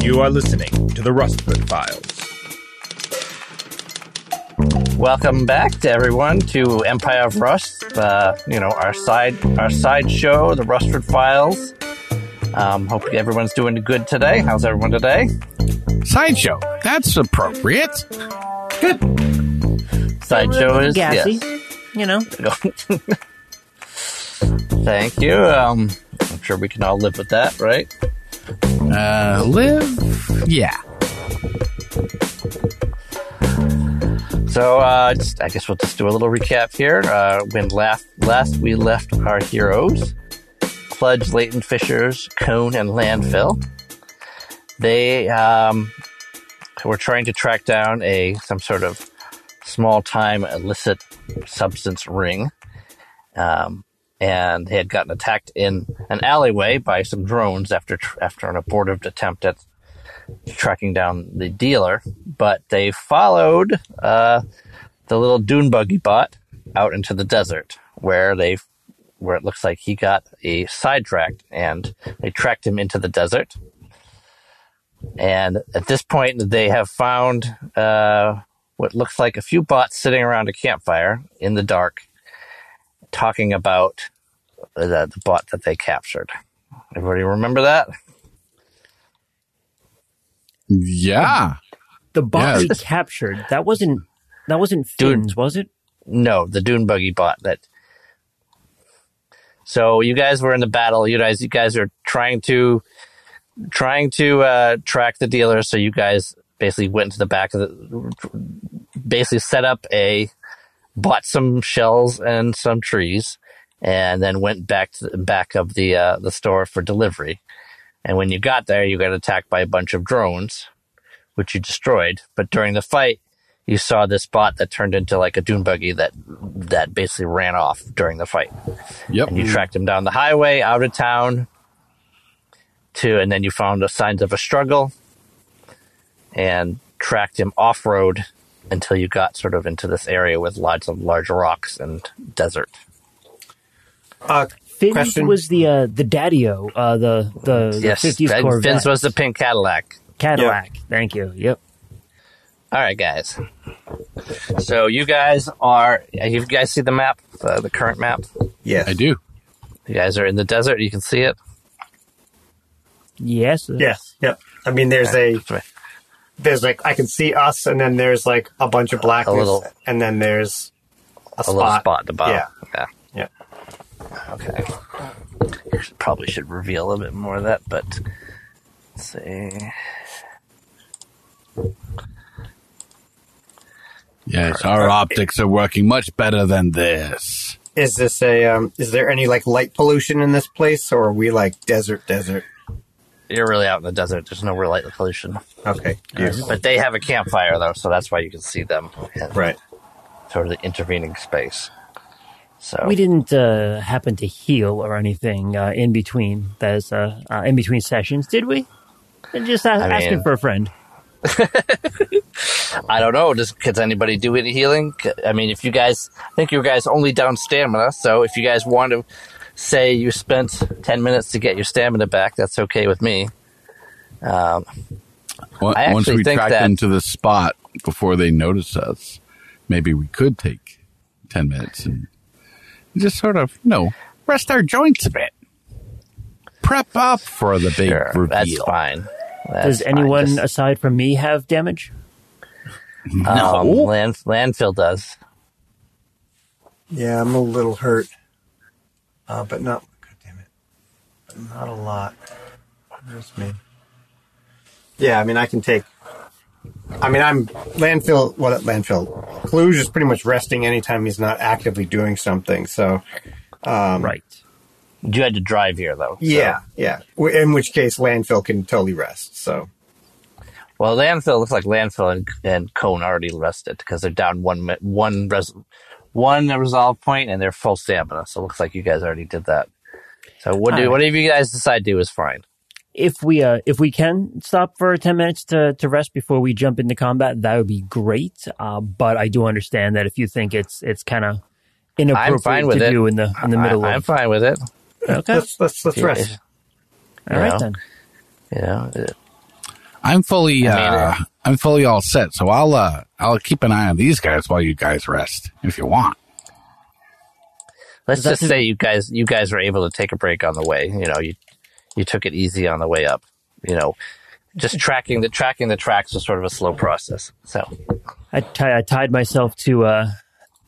You are listening to the Rustford Files. Welcome back to everyone to Empire of Rust. Uh, you know our side our side show, the Rustford Files. Um, hope everyone's doing good today. How's everyone today? Sideshow. That's appropriate. Good. Sideshow is gassy. yes. You know, Thank you. Um, I'm sure we can all live with that, right? Uh, live? Yeah. So, uh, just, I guess we'll just do a little recap here. Uh, when last, last we left our heroes, Kludge, Leighton Fishers, Cone, and Landfill, they um, were trying to track down a some sort of small time illicit substance ring. Um, and they had gotten attacked in an alleyway by some drones after after an abortive attempt at tracking down the dealer. But they followed uh, the little dune buggy bot out into the desert, where they where it looks like he got a sidetracked, and they tracked him into the desert. And at this point, they have found uh, what looks like a few bots sitting around a campfire in the dark, talking about the, the bot that they captured. Everybody remember that? Yeah. the bot Yeah. we captured that wasn't that wasn't Dude. Finn's, was it? No, the dune buggy bot that. So you guys were in the battle. You guys, you guys are trying to trying to uh, track the dealer. So you guys basically went into the back of the, basically set up a, bought some shells and some trees, and then went back to the back of the uh, the store for delivery. And when you got there, you got attacked by a bunch of drones, which you destroyed. But during the fight, you saw this bot that turned into like a dune buggy that that basically ran off during the fight. Yep. And you tracked him down the highway out of town to and then you found the signs of a struggle and tracked him off road until you got sort of into this area with lots of large rocks and desert. Uh, Finn's Question? was the uh, the Daddio, uh, the the yes, fifties Fin- Corvette Finn's was the pink Cadillac. Cadillac. Thank you. Yep. All right, guys. So you guys are. You guys see the map, the, the current map. yes. I do. You guys are in the desert. You can see it. Yes. uh, Yes. Yep. I mean, there's a That's right. There's like I can see us, and then there's like a bunch of blackness, little- and then there's a, A spot. little spot at the bottom. Yeah. Yeah. Yeah. Okay. You Probably should reveal a little bit more of that, but let's see. Yes, our optics are working much better than this. Is this a um? Is there any like light pollution in this place, or are we like desert desert? You're really out in the desert. There's no real light pollution. Okay. But they have a campfire though, so that's why you can see them in Right. sort of the intervening space. So We didn't uh, happen to heal or anything uh, in between those uh, uh, in between sessions, did we? Just a- I asking for a friend. I don't know. Does, does anybody do any healing? I mean, if you guys, I think you guys only down stamina. So if you guys want to say you spent 10 minutes to get your stamina back, that's okay with me. Um, Once I once we think track that- them to the spot before they notice us, maybe we could take 10 minutes and just sort of, you know, rest our joints a bit. Prep up for the big sure, reveal. that's fine. That's Does fine. anyone Just, aside from me have damage? um, land, landfill does. Yeah, I'm a little hurt, uh, but not. God damn it, but not a lot. Where's me? Yeah, I mean, I can take. I mean, I'm landfill. What landfill? Kluge is pretty much resting anytime he's not actively doing something. So, um, right. You had to drive here though. so- yeah, yeah. W- In which case, landfill can totally rest. So, Well, landfill looks like landfill and, and cone already rested because they're down one one res, one resolve point and they're full stamina. So it looks like you guys already did that. So what do Alright. whatever you guys decide to do is fine. If we uh, if we can stop for ten minutes to, to rest before we jump into combat, that would be great. Uh, but I do understand that if you think it's it's kind of inappropriate fine with to it. do in the in the middle I, I'm of fine with it. Okay. Let's let's let's rest. All right Yeah. then. You know, it- I'm fully, uh, I'm fully all set. So I'll, uh, I'll keep an eye on these guys while you guys rest, if you want. let's just a- say you guys you guys were able to take a break on the way. You know, you you took it easy on the way up. You know, just tracking the tracking the tracks was sort of a slow process. So I I tied myself to uh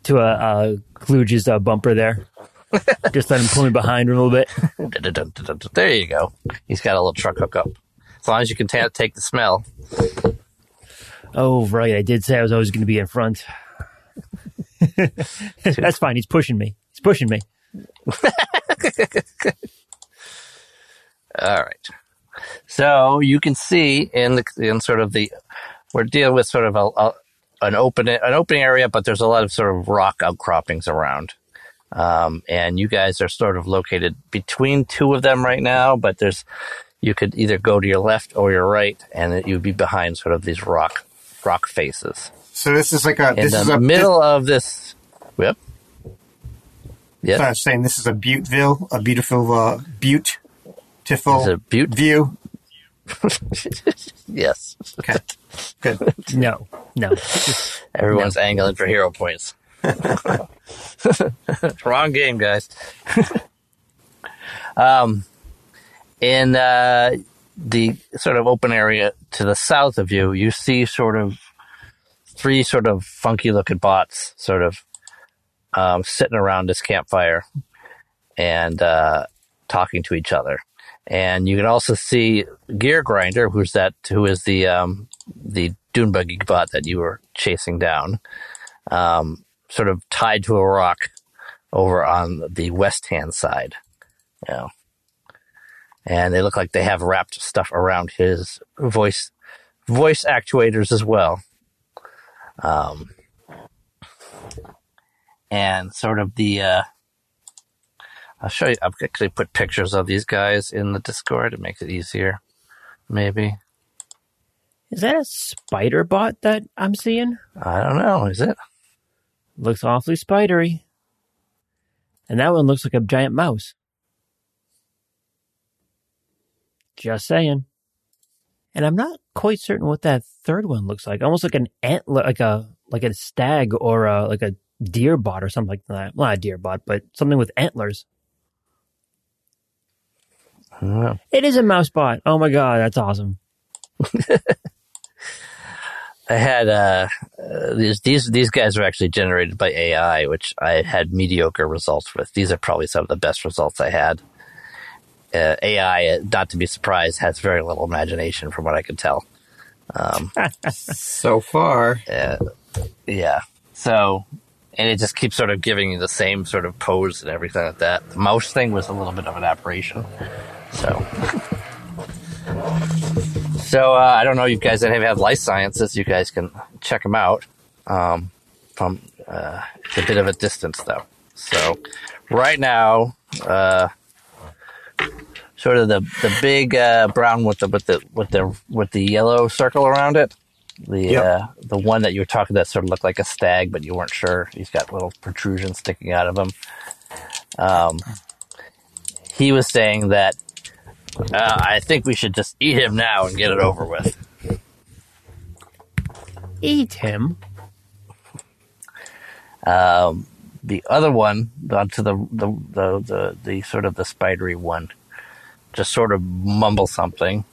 to a uh, Kluge's uh, bumper there. Just let him pull me behind a little bit. there you go. He's got a little truck hookup. As long as you can ta- take the smell. Oh right, I did say I was always going to be in front. That's fine. He's pushing me. He's pushing me. All right. So you can see in the in sort of the we're dealing with sort of a, a an open an open area, but there's a lot of sort of rock outcroppings around. Um, and you guys are sort of located between two of them right now, but there's you could either go to your left or your right, and it, you'd be behind sort of these rock rock faces. So this is like a In this is the a middle of this, yep, This, yep, I'm saying this is a Butteville, a beautiful uh, Butte, Tiffle It's a Butte. view. yes. Okay, good. No, no. Everyone's angling for hero points. Wrong game, guys. um, in uh, the sort of open area to the south of you, you see sort of three sort of funky looking bots sort of um, sitting around this campfire and uh, talking to each other. And you can also see Gear Grinder, who's that, who is the um, the dune buggy bot that you were chasing down, um, sort of tied to a rock over on the west hand side. Know. And they look like they have wrapped stuff around his voice voice actuators as well. Um, and sort of the uh, I'll show you. I've actually put pictures of these guys in the Discord. It makes it easier, maybe. Is that a spider bot that I'm seeing? I don't know. Is it? Looks awfully spidery. And that one looks like a giant mouse. Just saying. And I'm not quite certain what that third one looks like. Almost like an antler, like a like a stag or a, like a deer bot or something like that. Well, not a deer bot, but something with antlers. I don't know. It is a mouse bot. Oh my god, that's awesome. I had uh, uh, these these these guys are actually generated by AI, which I had mediocre results with. These are probably some of the best results I had. Uh, AI, uh, not to be surprised, has very little imagination, from what I can tell. So far, Uh, yeah. So, and it just keeps sort of giving you the same sort of pose and everything like that. The mouse thing was a little bit of an aberration. So, so uh, I don't know. You guys that have had life sciences, you guys can check them out. Um, from uh, it's a bit of a distance though. So, right now, uh, sort of the the big uh, brown with the with the with the with the yellow circle around it. The Yep. uh, the one that you were talking that sort of looked like a stag, but you weren't sure. He's got little protrusions sticking out of him. Um, he was saying that uh, I think we should just eat him now and get it over with. Eat him. Um, the other one, on to the, the the the the sort of the spidery one, just sort of mumble something.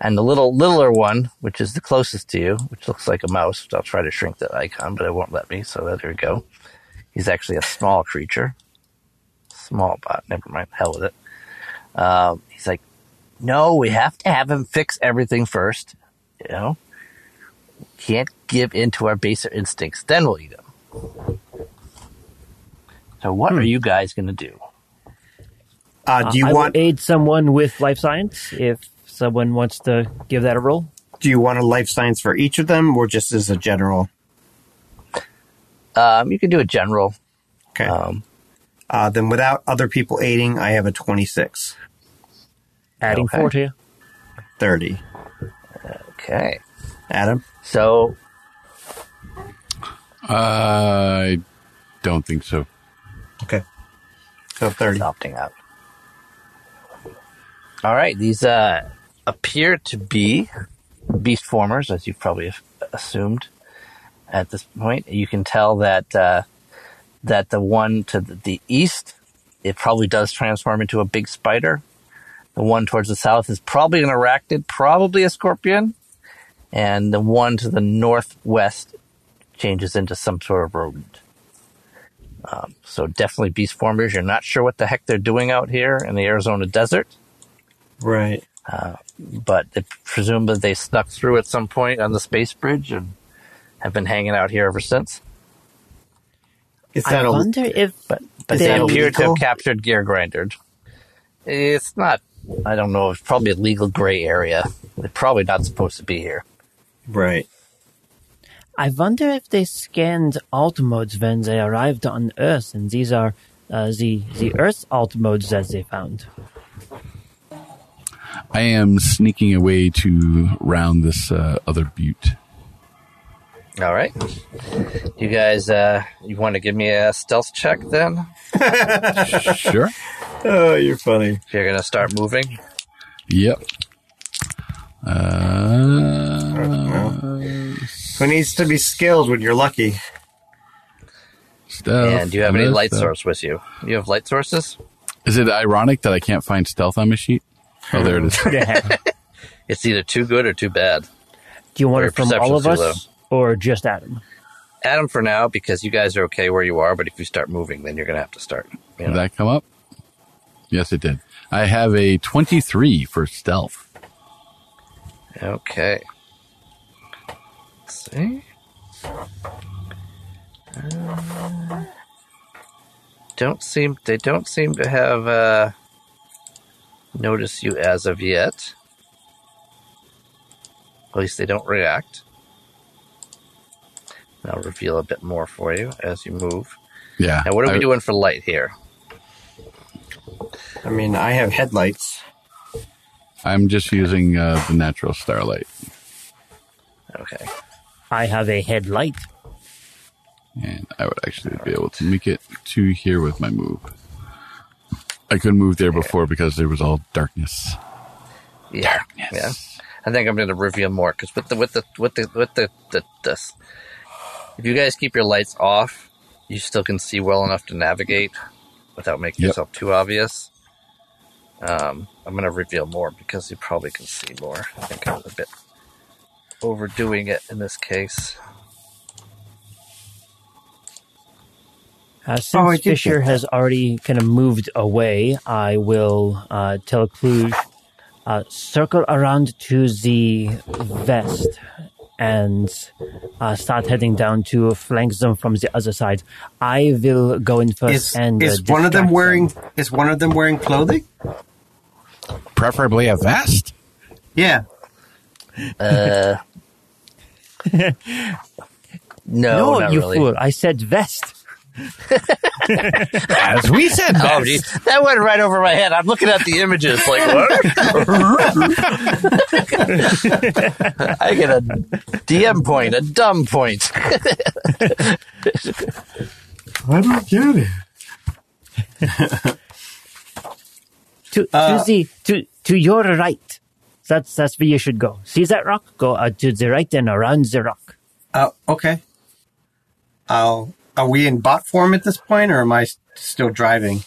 And the little littler one, which is the closest to you, which looks like a mouse. I'll try to shrink that icon, but it won't let me. So there we go. He's actually a small creature, small bot. Never mind, hell with it. Um, he's like, no, we have to have him fix everything first. You know, can't give in to our baser instincts. Then we'll eat him. So what are you guys going to do? uh, do you I want will aid someone with life science if someone wants to give that a roll. do you want a life science for each of them, or just as a general? Um, you can do a general. Okay. Um, Uh, then without other people aiding, I have a 26, Adding Okay. four to you. 30. okay. Adam, So Uh, I don't think so. So 30. It's opting out. All right, these uh, appear to be beast formers, as you've probably assumed at this point. You can tell that uh, that the one to the east, it probably does transform into a big spider. The one towards the south is probably an arachnid, probably a scorpion, and the one to the northwest changes into some sort of rodent. Um, so definitely beast formers. You're not sure what the heck they're doing out here in the Arizona desert Right. but they, presumably they snuck through at some point on the space bridge and have been hanging out here ever since. Is I that a wonder if But but Is they that appear to have captured Gear Grinder. It's not. I don't know. It's probably a legal gray area. They're probably not supposed to be here. right? I wonder if they scanned alt modes when they arrived on Earth, and these are uh, the the Earth alt modes that they found. I am sneaking away to round this uh, other butte. All right. You guys, uh, you want to give me a stealth check then? Sure. Oh, you're funny. You're gonna start moving. Yep. Uh, Who needs to be skilled when you're lucky? stealth. and do you have any light stealth. source with you? You have light sources. Is it ironic that I can't find stealth on my sheet? Oh, there it is. Do It's either too good or too bad. Do you want Your it from all of perception's too us, or just Adam? Adam for now because you guys are okay where you are, but if you start moving, then you're gonna have to start. You Did that come up? Yes, it did. I have a 23 for stealth. Okay. Let's see. Uh, don't seem they don't seem to have uh, noticed you as of yet. At least they don't react. I'll reveal a bit more for you as you move. Yeah. Now, what are we doing for light here? I mean, I have headlights. I'm just using uh, the natural starlight. Okay. I have a headlight. And I would actually be able to make it to here with my move. I couldn't move there before because there was all darkness. Yeah. Darkness. Yeah. I think I'm going to reveal more because with the with the with the with the, the this, if you guys keep your lights off, you still can see well enough to navigate without making Yep. yourself too obvious. Um, I'm going to reveal more because you probably can see more. I think I was a bit overdoing it in this case. Uh, since Oh, Fisher has already kind of moved away, I will uh, tell Kluge, uh, circle around to the west and uh, start heading down to flank them from the other side. I will go in first Is and uh, is one of them distract wearing is one of them wearing clothing? Preferably a vest. Yeah. Uh, no, No, not you really. fool! I said vest. As we said, Oh, geez. that went right over my head. I'm looking at the images like, what? I get a DM point, a dumb point. I don't get it. To Uh, to the to to your right. That's that's where you should go. See that rock? Go uh, to the right and around the rock. Uh, okay. I'll. Are we in bot form at this point, or am I still driving?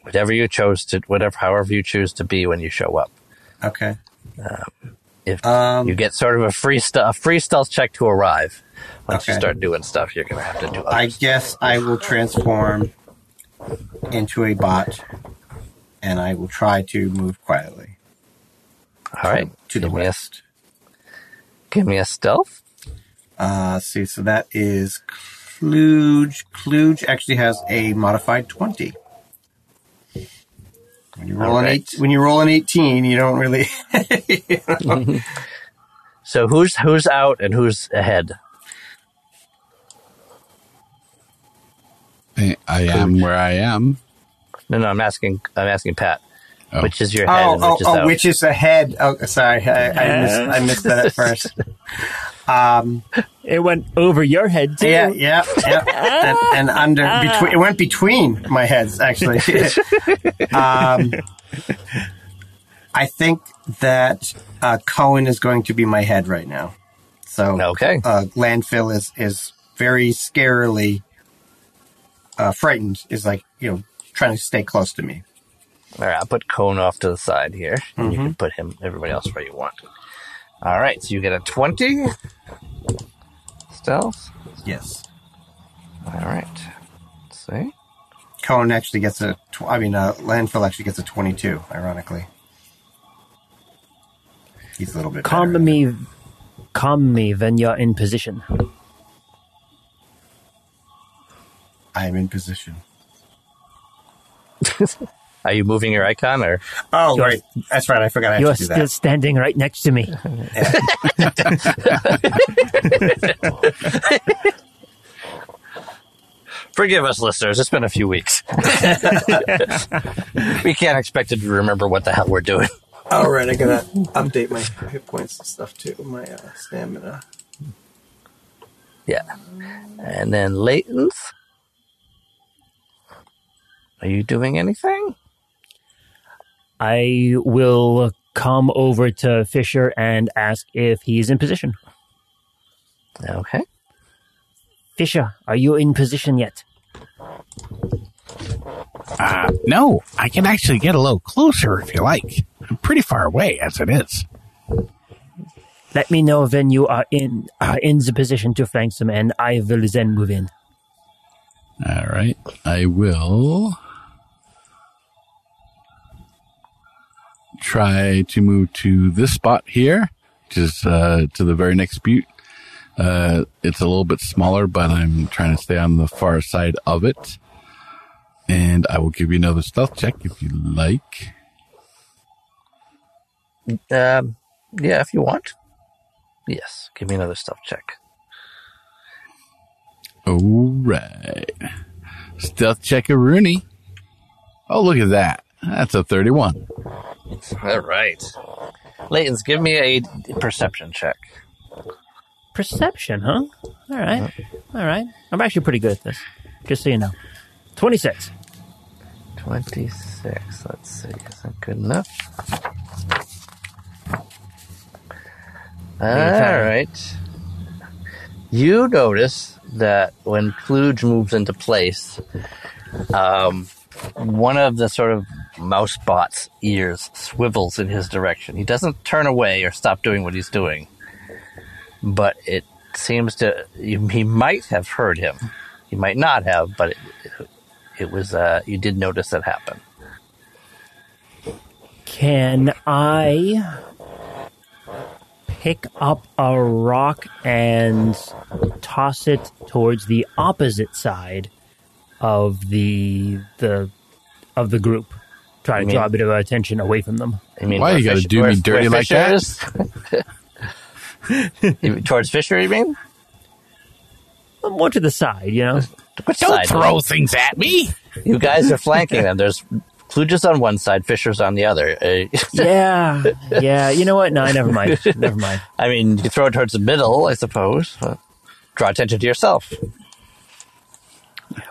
whatever you chose to, whatever, however you choose to be when you show up. Okay. If Um, you get sort of a free stu- a free stealth check to arrive, once you start doing stuff, you're gonna have to do. I guess I will transform into a bot, and I will try to move quietly All right, to the give me a, west. give me a stealth. Uh, see, so that is Kluge. Kluge actually has a modified twenty. When you roll an eight, when you roll an eighteen, you don't really. So who's who's out and who's ahead? I, I am where I am. No, no, I'm asking. I'm asking Pat. Oh. Which is your head oh, and oh, which is oh, out? which is ahead? Oh, sorry, I, I, missed, I missed that at first. Um, It went over your head too. Yeah, yeah, yeah. and, and under between it went between my heads actually. um, I think that uh, Cohen is going to be my head right now. So Okay. uh, landfill is is very scarily uh, frightened. Is like you know trying to stay close to me. All right, I'll put Cone off to the side here. and You can put him, everybody else where you want. All right, so you get a 20 stealth. Yes. All right. Let's see. Cohen actually gets a. Tw- I mean, uh, landfill actually gets a twenty-two. Ironically, he's a little bit. Calm better. me, calm me when you're in position. I am in position. Are you moving your icon or? Oh, You're- right. That's right. I forgot I You're to do still that. standing right next to me. Forgive us, listeners. It's been a few weeks. we can't expect to remember what the hell we're doing. All right, I gotta update my hit points and stuff too. My uh, stamina. Yeah. And then Leighton's. Are you doing anything? I will come over to Fisher and ask if he's in position. Okay. Fisher, are you in position yet? Uh, no, I can actually get a little closer if you like. I'm pretty far away as it is. Let me know when you are in are in the position to flank them, and I will then move in. All right, I will try to move to this spot here, just uh, to the very next butte. Uh, it's a little bit smaller, but I'm trying to stay on the far side of it. And I will give you another stealth check if you like. Um, yeah, if you want. Yes. Give me another stealth check. All right. Stealth check a Rooney. Oh, look at that. That's a 31. All right. Leighton's, give me a perception check. Perception, huh? All right, all right. I'm actually pretty good at this. Just so you know. Twenty-six. 26. Let's see. Is that good enough? All right. You notice that when Kluge moves into place, um, one of the sort of mouse bot's ears swivels in his direction. He doesn't turn away or stop doing what he's doing, but it seems to he might have heard him. He might not have, but it, it was uh, you did notice that happen. Can I pick up a rock and toss it towards the opposite side of the the of the group? Try to You mean- draw a bit of attention away from them. I mean, Why where you gotta Fish- do me dirty like Fisher that? is? Towards Fisher, you mean? More to the side, you know. Which Don't side? throw things at me. You guys are flanking them. There's Kluge's on one side, Fisher's on the other. Uh, yeah, yeah. You know what? No, never mind. Never mind. I mean, you throw it towards the middle, I suppose. But draw attention to yourself.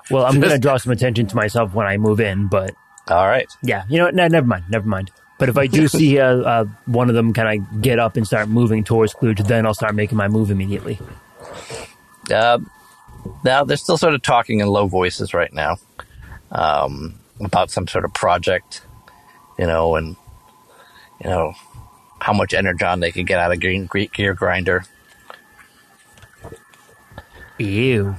Well, I'm going to draw some attention to myself when I move in, but All right. yeah, you know what? No, never mind. Never mind. But if I do see uh, uh, one of them kind of get up and start moving towards Kluge, then I'll start making my move immediately. Uh, now they're still sort of talking in low voices right now um, about some sort of project, you know, and you know how much energon they could get out of Green Gear Grinder. Ew.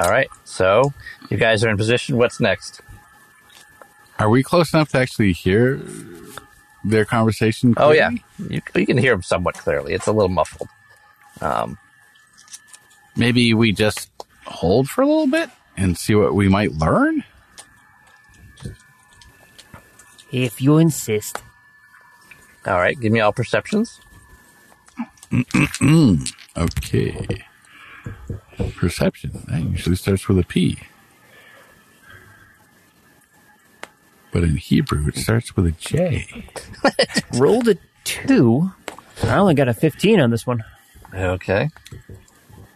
All right, so you guys are in position. What's next? Are we close enough to actually hear their conversation? Oh yeah, you, you can hear them somewhat clearly. It's a little muffled. Um, Maybe we just hold for a little bit and see what we might learn? If you insist. all right, give me all perceptions. Okay. Perception. That usually starts with a P. But in Hebrew, it starts with a J. Rolled a two. I only got a 15 on this one. Okay.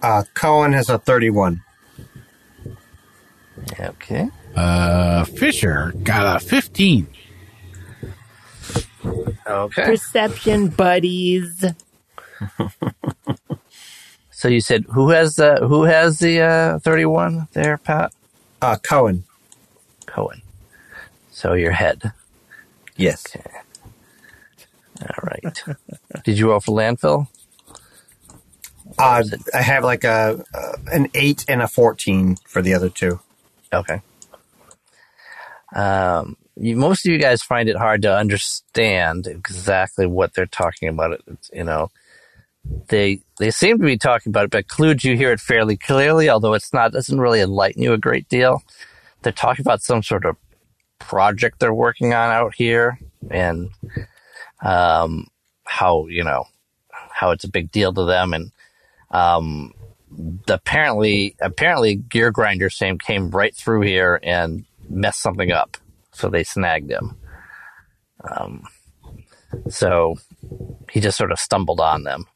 Uh, Cohen has a 31. Okay. Uh, Fisher got a 15. Okay. Perception buddies. So you said who has the who has the uh, thirty-one there, Pat? Uh, Cohen. Cohen. So your head. Yes. Okay. All right. Did you roll for landfill? Uh, I have like a uh, an 8 and a 14 for the other two. Okay. Um, you, most of you guys find it hard to understand exactly what they're talking about. It, it's, you know, they they seem to be talking about it, but Kluge, you hear it fairly clearly, although it's not doesn't really enlighten you a great deal. They're talking about some sort of project they're working on out here, and um, how you know how it's a big deal to them, and um, apparently apparently Gear Grinder same came right through here and messed something up, so they snagged him. Um, so he just sort of stumbled on them,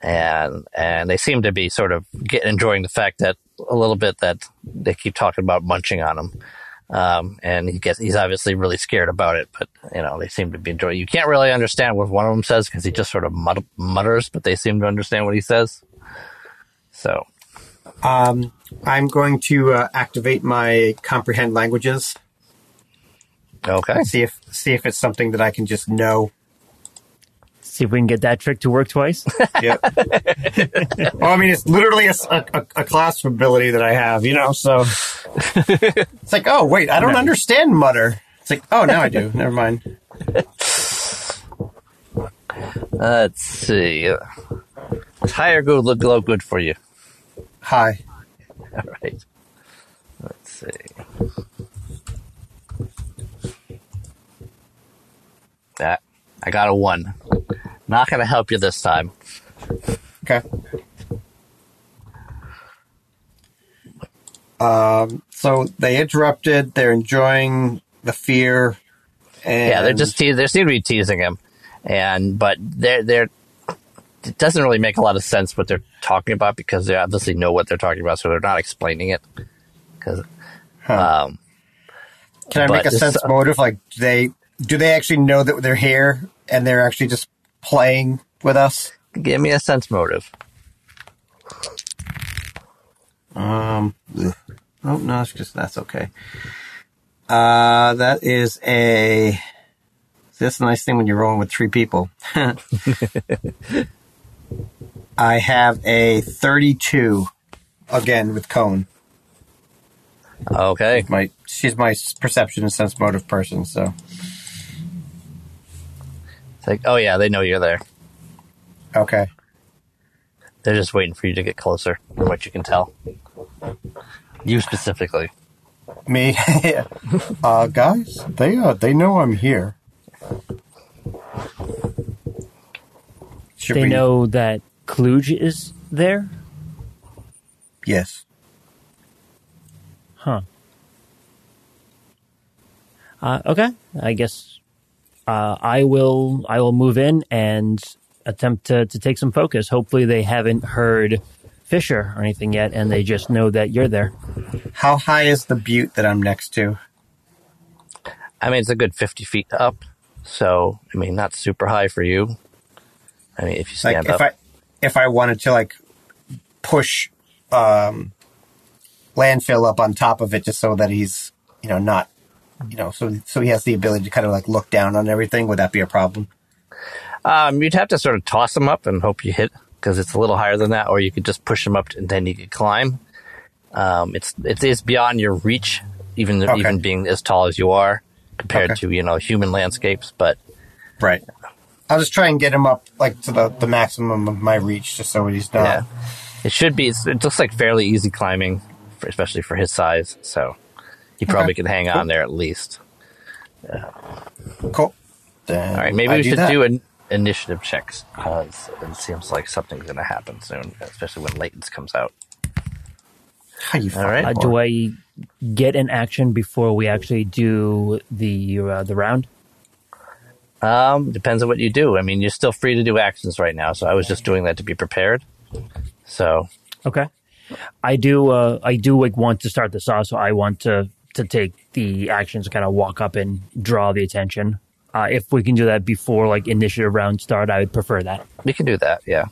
and and they seem to be sort of get, enjoying the fact that a little bit that they keep talking about munching on him. Um, and he gets, he's obviously really scared about it, but you know, they seem to be enjoying, you can't really understand what one of them says because he just sort of mut- mutters, but they seem to understand what he says. So, Um, I'm going to uh, activate my comprehend languages. okay. See if see if it's something that I can just know. See if we can get that trick to work twice. Yep. well, I mean, it's literally a class ability that I have, you know. So it's like, oh wait, I don't understand mutter. It's like, oh, now I do. Never mind. Let's see. Higher good look look good for you. High. All right. Let's see. That I got a one. Not gonna help you this time. Okay. Um, so they interrupted. They're enjoying the fear. And Yeah, they're just te- they seem to be teasing him, and but they're they're it doesn't really make a lot of sense what they're talking about because they obviously know what they're talking about, so they're not explaining it. Because um, Can I make a sense motive? Like, they do they actually know that they're here and they're actually just playing with us? give me a sense motive. Um. ugh. Oh no, it's just that's okay. Uh, that is a. That's a nice thing when you're rolling with three people. I have a 32 again with Cone. Okay, My she's my perception and sense motive person. So it's like oh yeah, they know you're there. okay. They're just waiting for you to get closer, from what you can tell. You specifically. Me, uh, guys, they uh, they know I'm here. Should they we- know that Kluge is there? Yes. Huh. Uh, okay, I guess uh, I will. I will move in and attempt to, to take some focus. Hopefully, they haven't heard Fisher or anything yet, and they just know that you're there. How high is the butte that I'm next to? I mean, it's a good 50 feet up. So, I mean, not super high for you. I mean, if you stand Like if up. I if I wanted to like push um landfill up on top of it just so that he's you know not you know so so he has the ability to kind of like look down on everything would that be a problem Um, you'd have to sort of toss him up and hope you hit because it's a little higher than that, or you could just push him up and then you could climb. Um, it's it is beyond your reach, even Okay. even being as tall as you are compared Okay. to you know human landscapes. But right I'll just try and get him up like to the, the maximum of my reach just so he's not yeah, it should be. It's, it looks like fairly easy climbing, for, especially for his size. So he probably Okay. could hang on there at least. cool then All right, maybe I we should that. do an initiative checks because it seems like something's going to happen soon, especially when Latents comes out. How you All right. Uh, do I get an action before we actually do the uh, the round? Um, depends on what you do. I mean, you're still free to do actions right now, so I was just doing that to be prepared. So, Okay. I do. Uh, I do like want to start this off, so I want to to take the actions, kind of walk up and draw the attention. Uh, if we can do that before like initiative round start, I would prefer that. we can do that, yeah.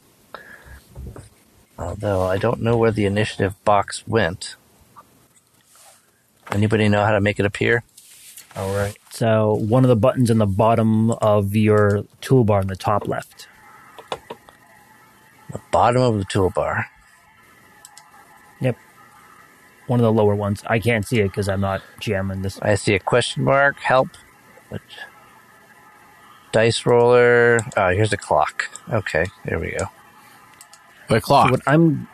Although I don't know where the initiative box went. Anybody know how to make it appear? All right. So one of the buttons in the bottom of your toolbar in the top left. The bottom of the toolbar. Yep. One of the lower ones. I can't see it because I'm not GMing this. I see a question mark. Help. Which dice roller? Oh, here's a clock. Okay, there we go. The So clock. what I'm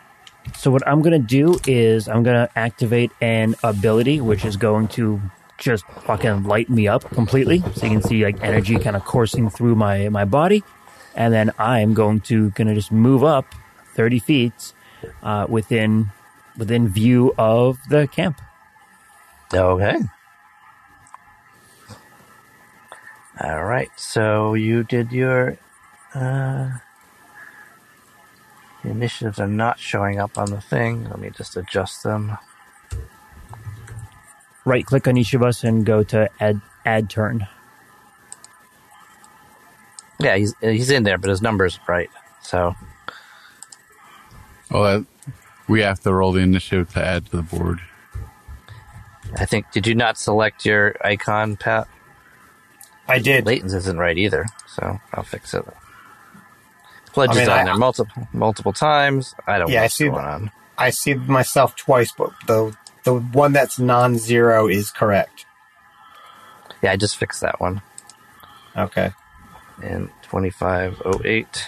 so what I'm gonna do is I'm gonna activate an ability which is going to just fucking light me up completely, so you can see like energy kind of coursing through my my body, and then I'm going to gonna just move up thirty feet uh, within within view of the camp. Okay. All right. So you did your uh, the initiatives are not showing up on the thing. Let me just adjust them. Right click on each of us and go to add add turn. Yeah, he's he's in there, but his number's right. So Oh, that, we have to roll the initiative to add to the board. I think did you not select your icon, Pat? I did. Layton's isn't right either, so I'll fix it. Pledge I mean, is on I- there multiple multiple times. I don't Yeah, know I what's see going that. on. I see myself twice, but the the one that's non-zero is correct. Yeah, I just fixed that one. Okay. And 2508.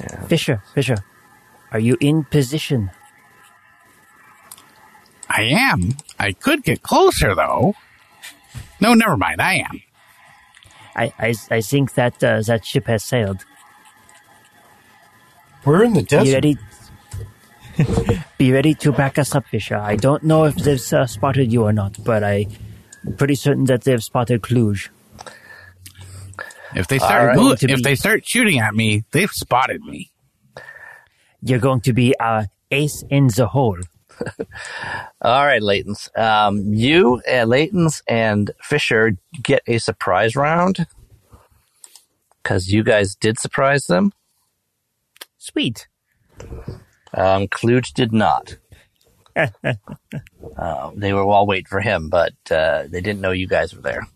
Yeah. Fisher, Fisher, are you in position? I am. I could get closer, though. No, never mind. I am. I I, I think that uh, that ship has sailed. We're in the Be desert. ready. Be ready to back us up, Fisher. I don't know if they've uh, spotted you or not, but I'm pretty certain that they've spotted Kluge. If they start right. mo- if be- they start shooting at me, they've spotted me. You're going to be our ace in the hole. All right, Layton's. Um, you, uh, Layton's, and Fisher get a surprise round because you guys did surprise them. Sweet. Um, Kluge did not. uh, they were all waiting for him, but uh, they didn't know you guys were there.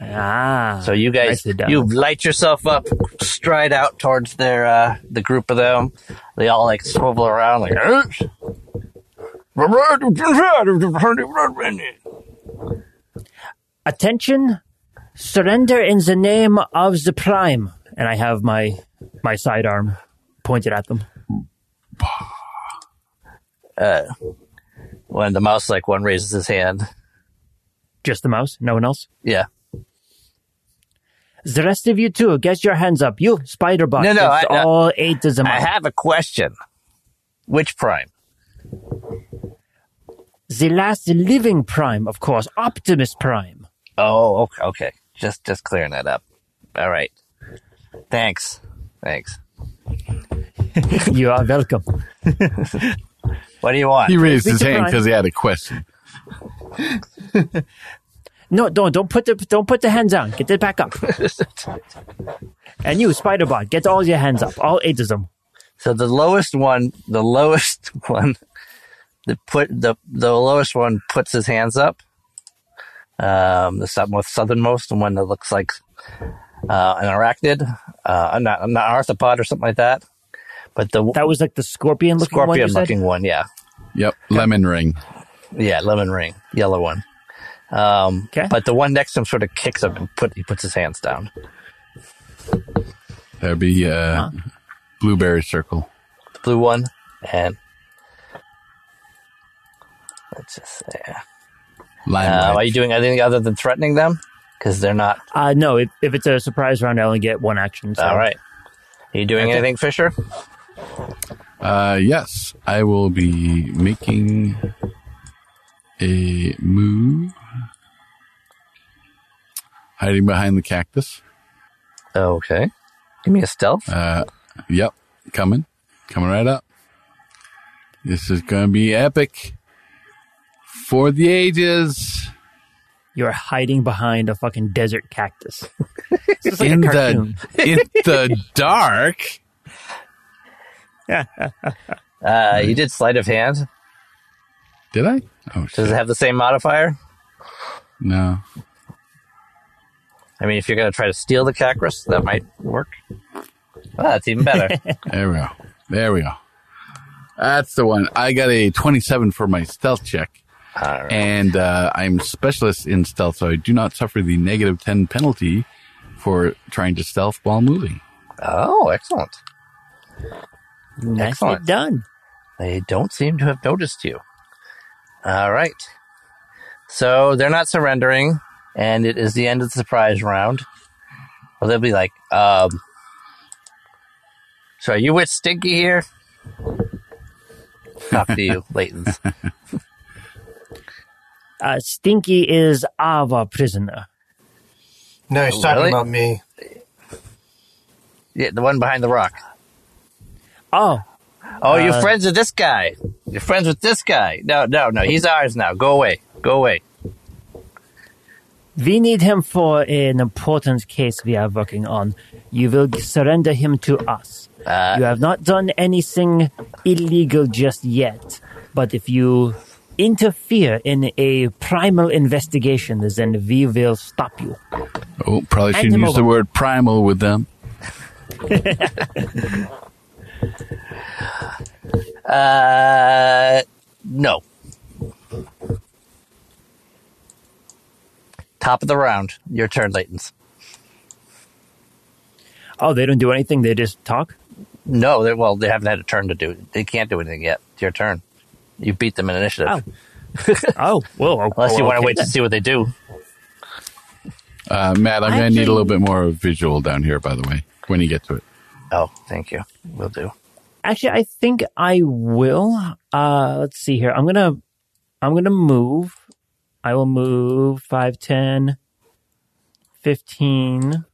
Ah. So you guys, Nicely done. you light yourself up, stride out towards their uh, the group of them. They all like swivel around like. Attention! Surrender in the name of the Prime. And I have my my sidearm pointed at them. When the mouse like one raises his hand, Just the mouse, no one else. yeah. The rest of you too, get your hands up. You, Spiderbot. No, no, It's I- no. all eight of them. I have a question. Which prime? the last living Prime, of course, Optimus Prime. Oh, okay, okay. Just just clearing that up. All right. Thanks. Thanks. you are welcome. What do you want? He raised his hand because he had a question. No, don't don't put the don't put the hands down. Get it back up. and you, Spiderbot, get all your hands up. All eight of them. So the lowest one, the lowest one, the put the the lowest one puts his hands up. Um, the sou- most southernmost, the one that looks like uh, an arachnid, uh, not not an arthropod or something like that. But the That was like the scorpion looking one. you scorpion said? looking one, yeah, Yep, lemon ring. Yeah, lemon ring, yellow one. Um, Okay. but the one next to him sort of kicks him and put he puts his hands down. That'd be uh, blueberry circle. The blue one, and let's just say, uh, Limelight. are you doing anything other than threatening them? Because they're not Uh, no, if, if it's a surprise round, I only get one action. So. All right. Are you doing Okay. anything, Fisher? Uh, yes, I will be making a move hiding behind the cactus. Okay. Give me a stealth. Uh, yep, coming, coming right up. This is going to be epic for the ages. You're hiding behind a fucking desert cactus. This is like in a the in the dark. Uh, you did sleight of hand. Did I? Oh Does shit! it have the same modifier? No. I mean, if you're going to try to steal the cactus, that might work. Oh, that's even better. There we go. There we go. That's the one. I got a 27 for my stealth check, All right. and uh, I'm specialist in stealth, so I do not suffer the negative 10 penalty for trying to stealth while moving. Oh, excellent. Nicely Excellent. done. They don't seem to have noticed you. All right. So they're not surrendering, and it is the end of the surprise round. Well, they'll be like, um, so are you with Stinky here? Talk to you, Layton's. Uh, Stinky is our prisoner. No, he's Oh, talking really? about me. Yeah, the one behind the rock. Oh, Oh, you're Uh, friends with this guy. You're friends with this guy. No, no, no. He's ours now. Go away. Go away. we need him for an important case we are working on. You will surrender him to us. Uh, You have not done anything illegal just yet, but if you interfere in a primal investigation, then we will stop you. Oh, probably shouldn't him use the word primal with them. Uh, no. Top of the round. Your turn, Layton's. Oh, they don't do anything; they just talk. No, they, well, they haven't had a turn to do. They can't do anything yet. It's your turn. You beat them in initiative. Oh, well, Unless you want to okay wait to see what they do. Uh, Matt, I'm going to need a little bit more visual down here, by the way, when you get to it. Oh, thank you. Will do. Actually, I think I will. Uh, let's see here. I'm gonna, I'm gonna move. I will move 5, 10, 15,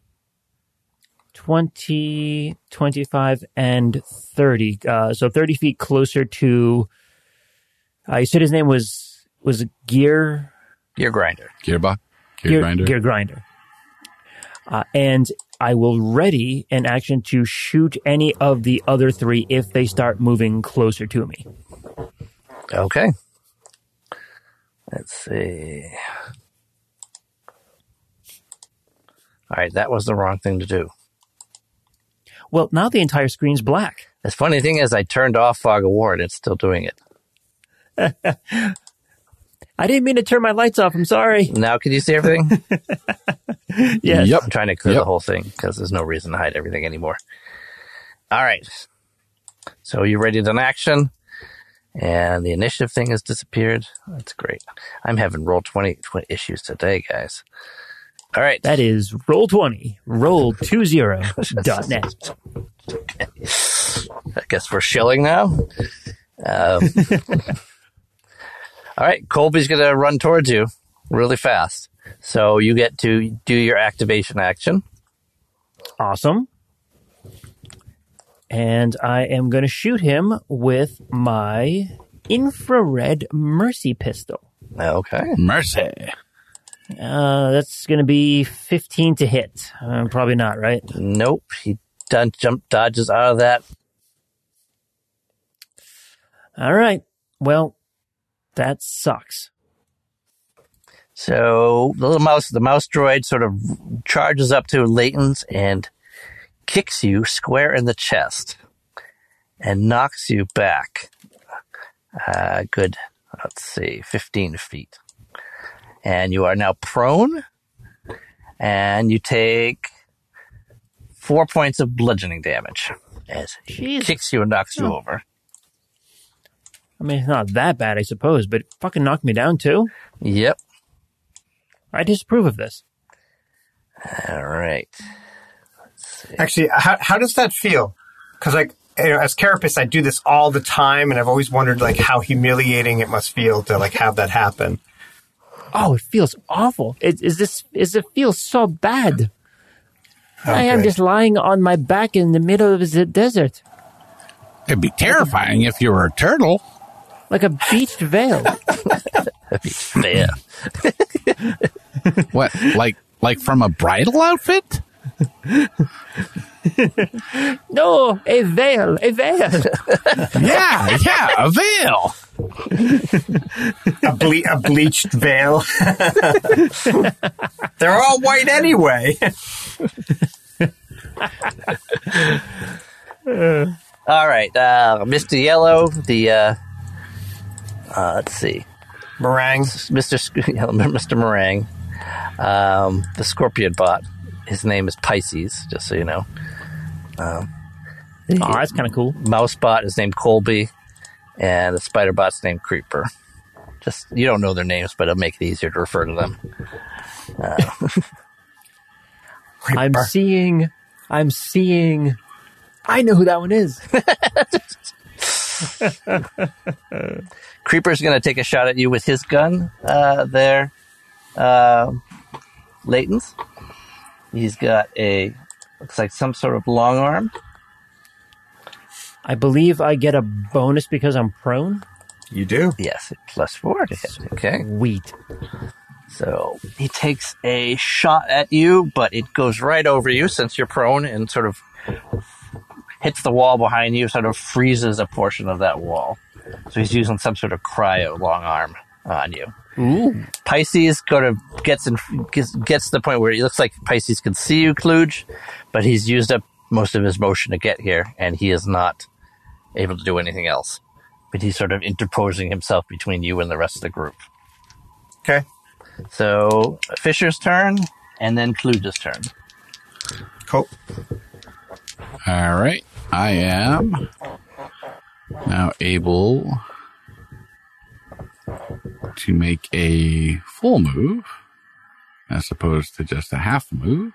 20, 25, and 30. Uh, so 30 feet closer to, uh, you said his name was, was Gear? Gear, grinder. Gearbox? Gear, Gear grinder? Gear Grinder. Uh, and I will ready an action to shoot any of the other three if they start moving closer to me. Okay. Let's see. All right, that was the wrong thing to do. Well, now the entire screen's black. The funny thing is, I turned off Fog of War and it's still doing it. I didn't mean to turn my lights off. I'm sorry. Now, can you see everything? Yes. Yep. I'm trying to clear Yep. the whole thing because there's no reason to hide everything anymore. All right. So you ready to an action? And the initiative thing has disappeared. That's great. I'm having roll 20, 20 issues today, guys. All right. That is roll20, roll20.net. I guess we're shilling now. Um, all right, Colby's going to run towards you really fast. So you get to do your activation action. Awesome. And I am going to shoot him with my infrared mercy pistol. Okay. Mercy. Uh, that's going to be 15 to hit. Uh, probably not, right? Nope. He done jump dodges out of that. All right. Well, that sucks. So the little mouse, the mouse droid sort of charges up to Layton's and kicks you square in the chest and knocks you back. Uh, good. Let's see, 15 feet. And you are now prone and you take four points of bludgeoning damage as he Jesus. kicks you and knocks you Oh. over. I mean, it's not that bad, I suppose, but it fucking knocked me down too. Yep. I disapprove of this. All right. Actually, how, how does that feel? Because like you know, as Carapace, I do this all the time, and I've always wondered like how humiliating it must feel to like have that happen. Oh, it feels awful. It, is this? Is it feels so bad? Oh, I am good. just lying on my back in the middle of the desert, It'd be terrifying if you were a turtle. Like a beached whale. Yeah. What, like, like from a bridal outfit? no, a veil, a veil. Yeah, yeah, a veil. a, ble- a bleached veil. They're all white anyway. All right, uh, Mr. Yellow, the uh, uh, let's see, Meringue. Mr. Sc- Mr. Meringue, um, the Scorpion bot. His name is Pisces, just so you know. Um, Oh, that's kind of cool. mouse bot is named Colby, and the spider bot's named Creeper. Just you don't know their names, but it'll make it easier to refer to them. I'm seeing. I'm seeing. I know who that one is. Creeper's going to take a shot at you with his gun uh, there, uh, Leighton's. He's got a, looks like some sort of long arm. I believe I get a bonus because I'm prone. You do. Yes, plus four to hit. Okay. Wheat. So he takes a shot at you, but it goes right over you since you're prone and sort of hits the wall behind you, sort of freezes a portion of that wall. So he's using some sort of cryo long arm on you. Ooh. Pisces kind of gets in, gets, gets to the point where it looks like Pisces can see you, Kluge, but he's used up most of his motion to get here, and he is not able to do anything else. But he's sort of interposing himself between you and the rest of the group. Okay. So Fisher's turn, and then Kluge's turn. Cool. All right. I am now able to make a full move as opposed to just a half move.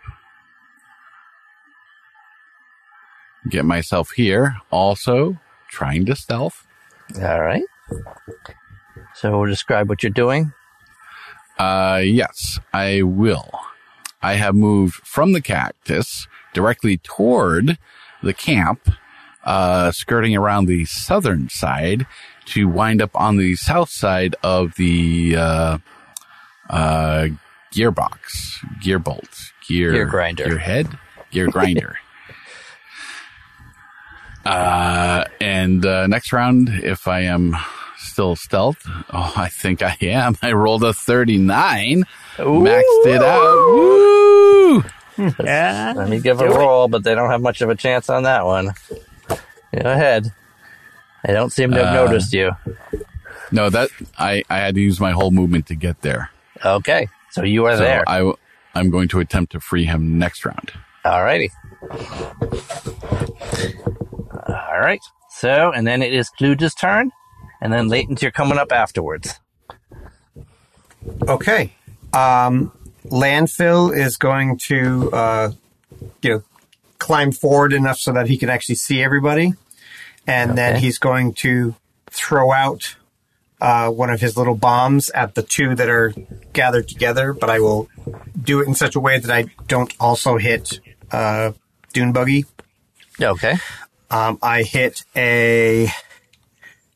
Get myself here. Also, trying to stealth. All right. So we'll describe what you're doing. Uh, yes, I will. I have moved from the cactus directly toward the camp, uh, skirting around the southern side to wind up on the south side of the, uh, uh, gearbox, gear bolt, gear, Gear grinder. gear head, gear grinder. uh, and, uh, next round, if I am still stealth, oh, I think I am. I rolled a 39, maxed it out. Woo! Yeah. Let me give a roll, but they don't have much of a chance on that one. Go ahead. I don't seem to have Uh, noticed you. No, that, I, I had to use my whole movement to get there. Okay. So you are So there. I, w- I'm going to attempt to free him next round. All righty. All right. So, and then it is Kluge's turn, and then Leighton's you're coming up afterwards. Okay. Um, landfill is going to, uh, you know, climb forward enough so that he can actually see everybody, and then he's going to throw out uh, one of his little bombs at the two that are gathered together. But I will do it in such a way that I don't also hit uh, Dune Buggy. Okay. Um, I hit a.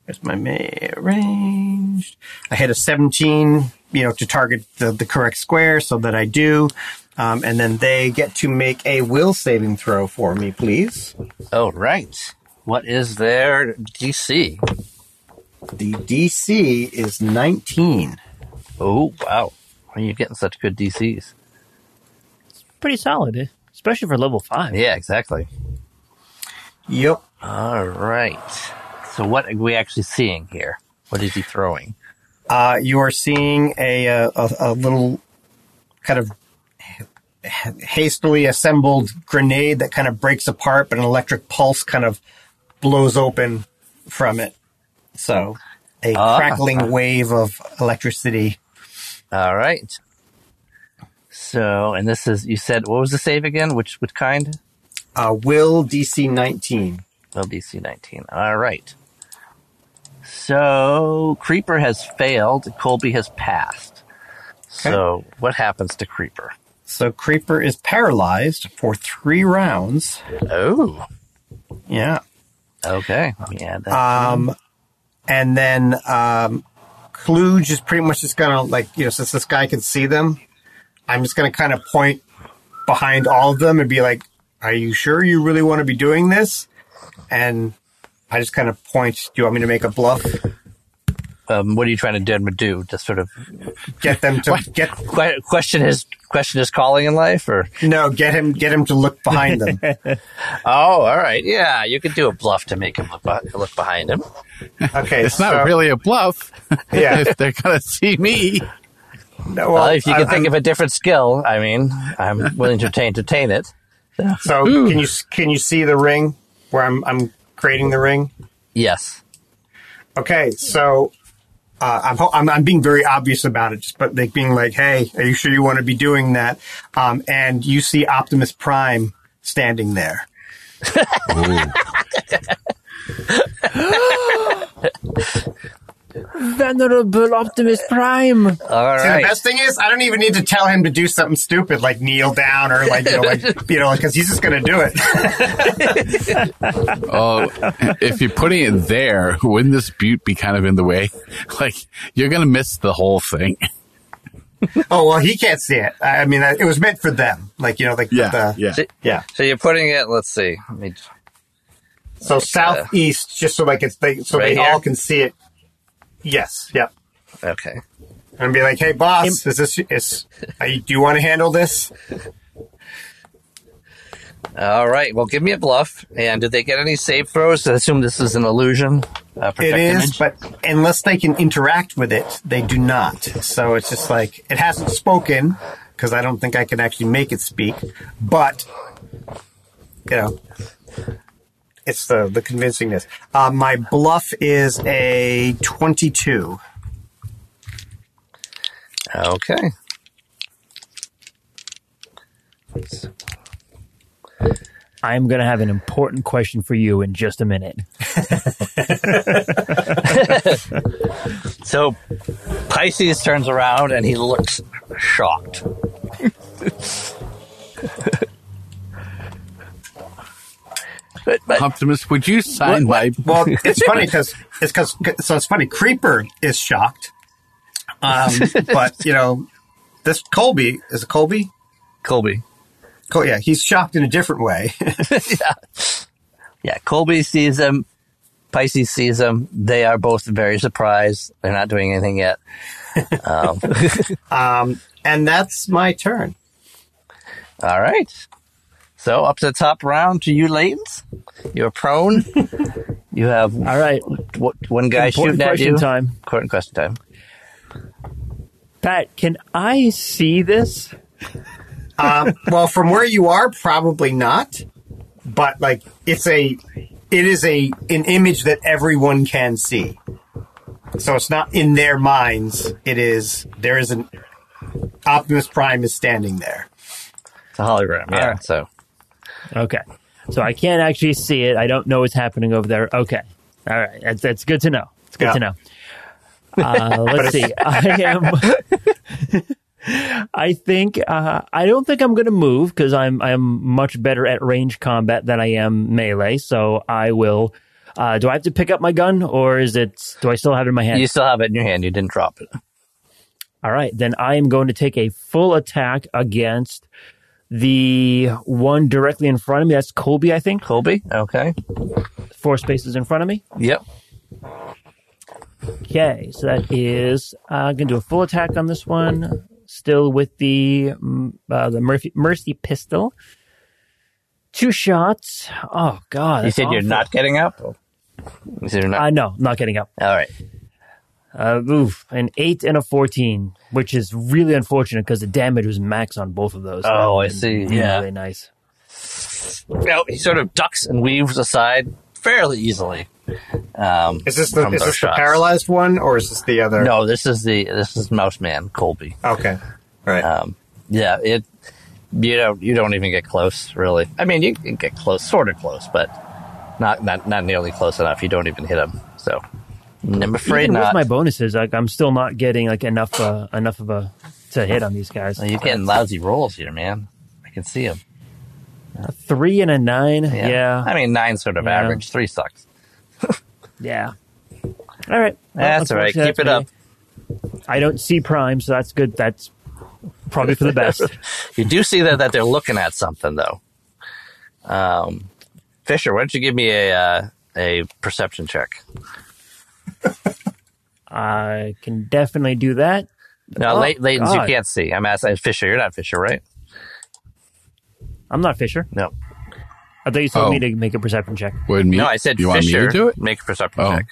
Where's my ma- range? I hit a 17, you know, to target the, the correct square, so that I do. Um, and then they get to make a will saving throw for me, please. All right. What is their DC? The DC is 19. Oh, wow. Why are you getting such good DCs? It's pretty solid, eh? especially for level five. Yeah, exactly. Yep. All right. So, what are we actually seeing here? What is he throwing? Uh, you are seeing a, uh, a, a little kind of hastily assembled grenade that kind of breaks apart, but an electric pulse kind of blows open from it. So, a Ah. crackling wave of electricity. All right. So, and this is, you said, what was the save again? Which, which kind? Uh, will DC 19. Will DC 19. All right. So, Creeper has failed. Colby has passed. So what happens to Creeper? So Creeper is paralyzed for three rounds. Oh, Yeah. okay. Yeah. me add that. Um, and then um, Kluge is pretty much just gonna like you know since this guy can see them, I'm just gonna kind of point behind all of them and be like, "Are you sure you really want to be doing this?" And I just kind of point. Do you want me to make a bluff? um, what are you trying to do? do? Just sort of Get them to get que- question his question his calling in life, or no, get him get him to look behind them. oh, all right, yeah, you could do a bluff to make him look, be- look behind him. Okay, It's not really a bluff. Yeah. if they're gonna see me. No, Well, if you can I- think I'm- of a different skill, I mean, I'm willing to entertain, entertain it. So Ooh. can you can you see the ring where I'm I'm creating the ring? Yes. Okay, so uh, I'm, ho- I'm I'm being very obvious about it, just but like being like, "Hey, are you sure you want to be doing that?" Um, and you see Optimus Prime standing there. Venerable Optimus Prime. All See, the best thing is, I don't even need to tell him to do something stupid like kneel down or like you know, like you know, because he's just gonna do it. Oh, if you're putting it there, wouldn't this butte be kind of in the way? Like you're gonna miss the whole thing. oh well, he can't see it. I I mean, it was meant for them, like you know, like Yeah, the, yeah. So, yeah. so you're putting it. Let's see. Let me. So uh, southeast, just so like it's they, so Right they here? all can see it. Yes, yep. Okay. And be like, "Hey, boss, is this is? Are you, do you want to handle this?" All right. Well, give me a bluff. And did they get any save throws? I assume this is an illusion. Uh, It protect is, image? but unless they can interact with it, they do not. So it's just like it hasn't spoken because I don't think I can actually make it speak. But you know, it's the the convincingness. Uh, my bluff is a twenty-two. Okay. I'm going to have an important question for you in just a minute. So Pisces turns around and he looks shocked. but, but Optimus, would you sign my? Well, it's funny because it's because so it's funny. Creeper is shocked, um, but you know, this Colby is it Colby. Colby. Col- yeah, he's shocked in a different way. Yeah, yeah. Colby sees him. Pisces sees him. They are both very surprised. They're not doing anything yet. Um, um, and that's my turn. all right. So up to the top round to you, Laytons. You're prone. you have All right. w- one guy Important shooting at question you. time. Important question time. Pat, can I see this? Um, well, from where you are, probably not. But like, it's a, it is a an image that everyone can see. So it's not in their minds. It is there is an Optimus Prime is standing there. It's a hologram. Yeah. All right. So Okay. So I can't actually see it. I don't know what's happening over there. Okay. All right. That's, that's good to know. It's good Yeah. to know. Uh, let's see. I am. I think uh, I don't think I'm going to move because I'm I'm much better at range combat than I am melee. So I will. Uh, do I have to pick up my gun, or is it? Do I still have it in my hand? you still have it in your hand. You didn't drop it. All right, then I am going to take a full attack against the one directly in front of me. That's Colby, I think. Colby. Okay. Four spaces in front of me. Yep. Okay, so that is I'm uh, going to do a full attack on this one. Still with the mm, uh, the Murphy, Mercy pistol. Two shots. Oh God! You said you're not getting up. You said you're not. Uh, no, not getting up. All right. Uh, oof, an eight and a fourteen, which is really unfortunate because the damage was max on both of those. Oh, I see. Really, Yeah. really nice. No, he sort of ducks and weaves aside fairly easily. Um, Is this the is those this the paralyzed one or is this the other? No, this is the this is Mouse Man Colby. Okay. Right. Um, yeah, it. You don't you don't even get close really. I mean, you can get close, sort of close, but not not not nearly close enough. You don't even hit him. So I'm afraid Even not. with my bonuses, like I'm still not getting like enough uh, enough of a to hit on these guys. Well, you're getting lousy rolls here, man. I can see them. A three and a nine. Yeah. Yeah. I mean, nine sort of Yeah. average. Three sucks. Yeah. All right. Well, That's all right. Keep it that's up. I don't see prime, so that's good. That's probably for the best. You do see that that they're looking at something though. Um, Fisher, why don't you give me a uh, a perception check? I can definitely do that. No, Oh, late Layton's you can't see. I'm asking Fisher. You're not Fisher, right? I'm not Fisher. No, I thought you told Oh. me to make a perception check. Would me? no. I said you want me Fisher. to do it? Make a perception Oh. check.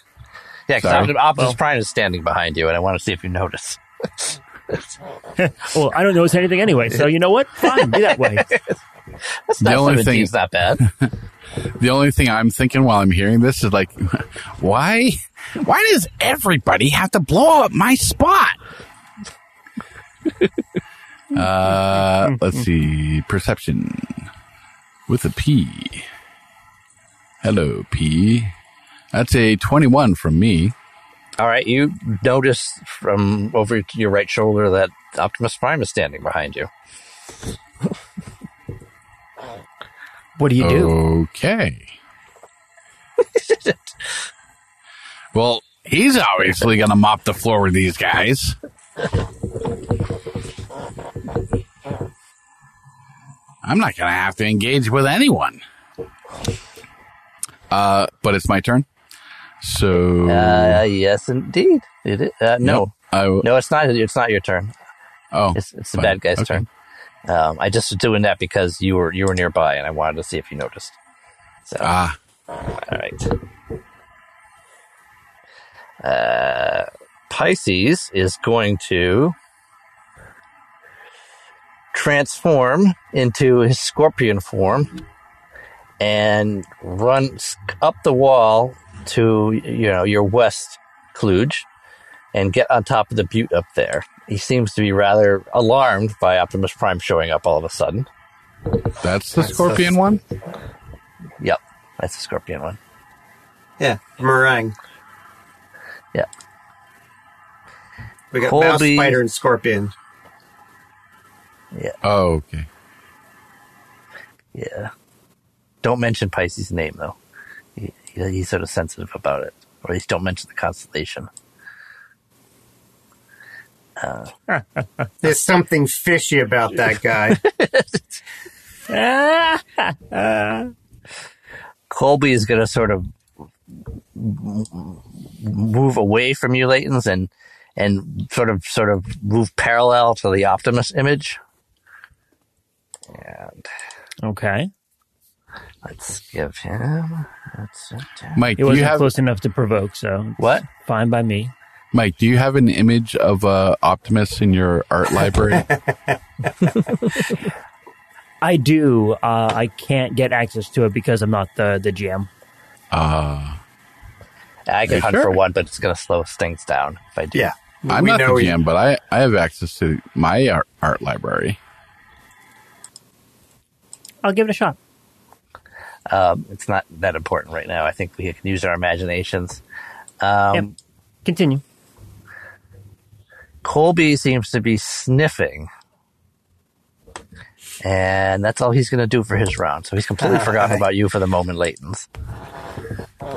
Yeah, because Sorry. Optimus Well- Prime is standing behind you, and I want to see if you notice. Well, I don't notice anything anyway, so you know what? Fine, be that way. That's The not only 17's thing- not bad. The only thing I'm thinking while I'm hearing this is like, why? Why does everybody have to blow up my spot? uh, let's see. Perception with a P. Hello, P. That's a 21 from me. All right, you notice from over your right shoulder that Optimus Prime is standing behind you. What do you do? Okay. well, he's obviously going to mop the floor with these guys. I'm not going to have to engage with anyone. Uh, but it's my turn. So Uh, yes, indeed. It is. Uh, no, I w- no, it's not. It's not your turn. oh, It's, it's the bad guy's Okay. turn. Um, I just was doing that because you were you were nearby, and I wanted to see if you noticed. So, Ah, all right. Uh, Pisces is going to transform into his scorpion form and run up the wall to you know your west Kluge and get on top of the butte up there. He seems to be rather alarmed by Optimus Prime showing up all of a sudden. that's the scorpion one. Yep, that's the scorpion one. Yeah, meringue. Yeah. We got mouse, spider, and scorpion. Yeah. Oh, okay. Yeah. Don't mention Pisces' name though. He, he, he's sort of sensitive about it, or at least don't mention the constellation. There's something fishy about that guy. Colby is going to sort of m- move away from you, Layton's, and and sort of sort of move parallel to the Optimus image. And Okay. let's give him. Let's, Mike, It you wasn't have close enough to provoke, so what? fine by me. Mike? Do you have an image of uh, Optimus in your art library? I do. Uh, I can't get access to it because I'm not the the GM. Uh, I can hunt sure? for one, but it's going to slow things down if I do. yeah. I'm we not the know he- GM, but I, I have access to my art, art library. I'll give it a shot. Um, it's not that important right now. I think we can use our imaginations. Um, Yep. Continue. Colby seems to be sniffing. And that's all he's going to do for his round. So he's completely forgotten about you for the moment, Layton's.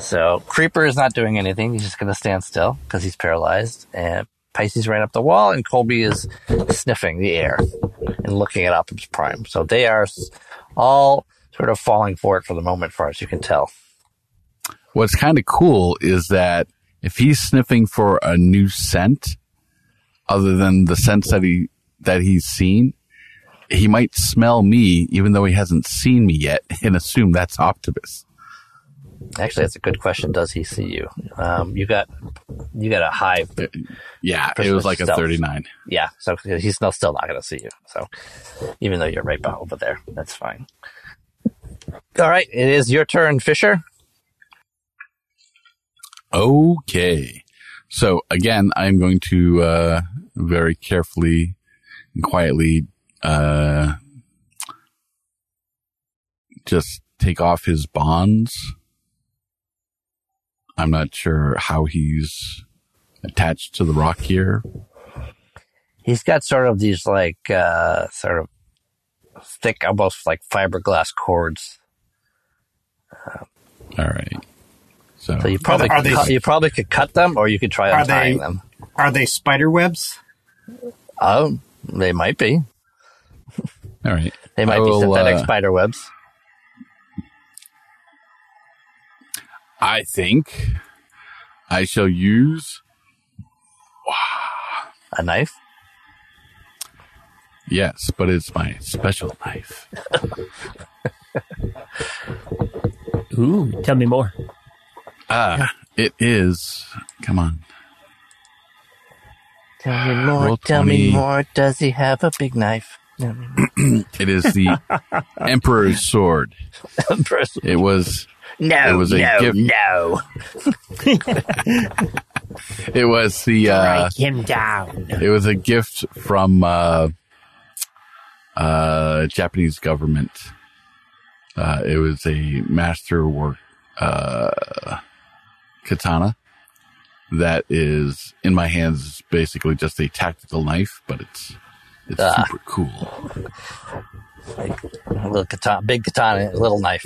So Creeper is not doing anything. He's just going to stand still because he's paralyzed. And Pisces ran up the wall, and Colby is sniffing the air and looking at Optimus Prime. So they are all sort of falling for it for the moment, far as you can tell. What's kind of cool is that if he's sniffing for a new scent, other than the scents that he that he's seen, he might smell me, even though he hasn't seen me yet, and assume that's Optimus. Actually, that's a good question. Does he see you? Um, you got you got a high Yeah, it was like a 39. Yeah, so he's still still not going to see you. So even though you're right by over there, that's fine. All right, it is your turn, Fisher. Okay. So again, I'm going to uh, very carefully and quietly uh, just take off his bonds. I'm not sure how he's attached to the rock here. He's got sort of these like uh, sort of thick, almost like fiberglass cords. All right. So, So you probably Are they- could cut, you probably could cut them, or you could try Are untying they- them. Are they spider webs? Oh, they might be. all right. They might I be will, synthetic uh, spider webs. I think I shall use. A knife. Yes, but it's my special knife. Ooh, tell me more. Ah, it is. Come on. Tell me more. Roll tell me more. Does he have a big knife? Tell me more. It is the Emperor's sword. It was. No, It was a no, gift. no. It was the. Uh, Break him down. it was a gift from uh, uh, Japanese government. Uh, it was a masterwork uh, katana that is in my hands. Is basically just a tactical knife, but it's it's Ah. super cool. A little katana, big katana, little knife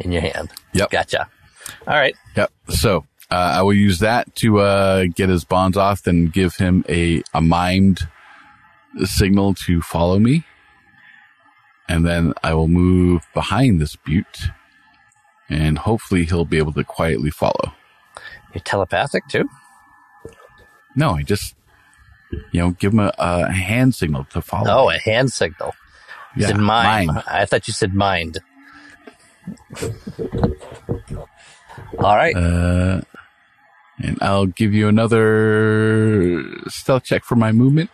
in your hand. Yep. Gotcha. All right. Yep. So uh, I will use that to uh, get his bonds off, then give him a a mimed signal to follow me, and then I will move behind this butte, and hopefully he'll be able to quietly follow. You're telepathic too. No, I just you know give him a, a hand signal to follow. Oh, me. a hand signal. Yeah, said mime. mime. I thought you said mind. All right. Uh, and I'll give you another stealth check for my movement,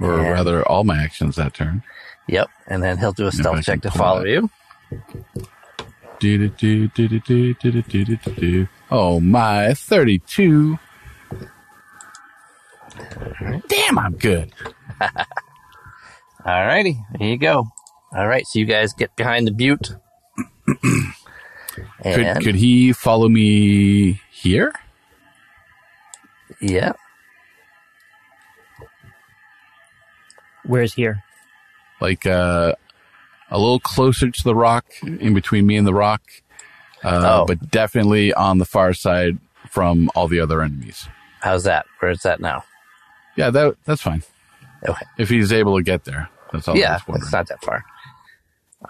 or and rather, all my actions that turn. Yep, and then he'll do a stealth check to follow it. you. Do, do, do, oh my, thirty-two. Damn, I'm good. All righty, here you go. All right. So you guys get behind the butte. Could, and could he follow me here? yeah. Where's here? Like, uh, a little closer to the rock, in between me and the rock, uh, Oh. but definitely on the far side from all the other enemies. How's that? Where's that now? Yeah, that that's fine. Okay. If he's able to get there. That's all yeah, was wondering. it's not that far.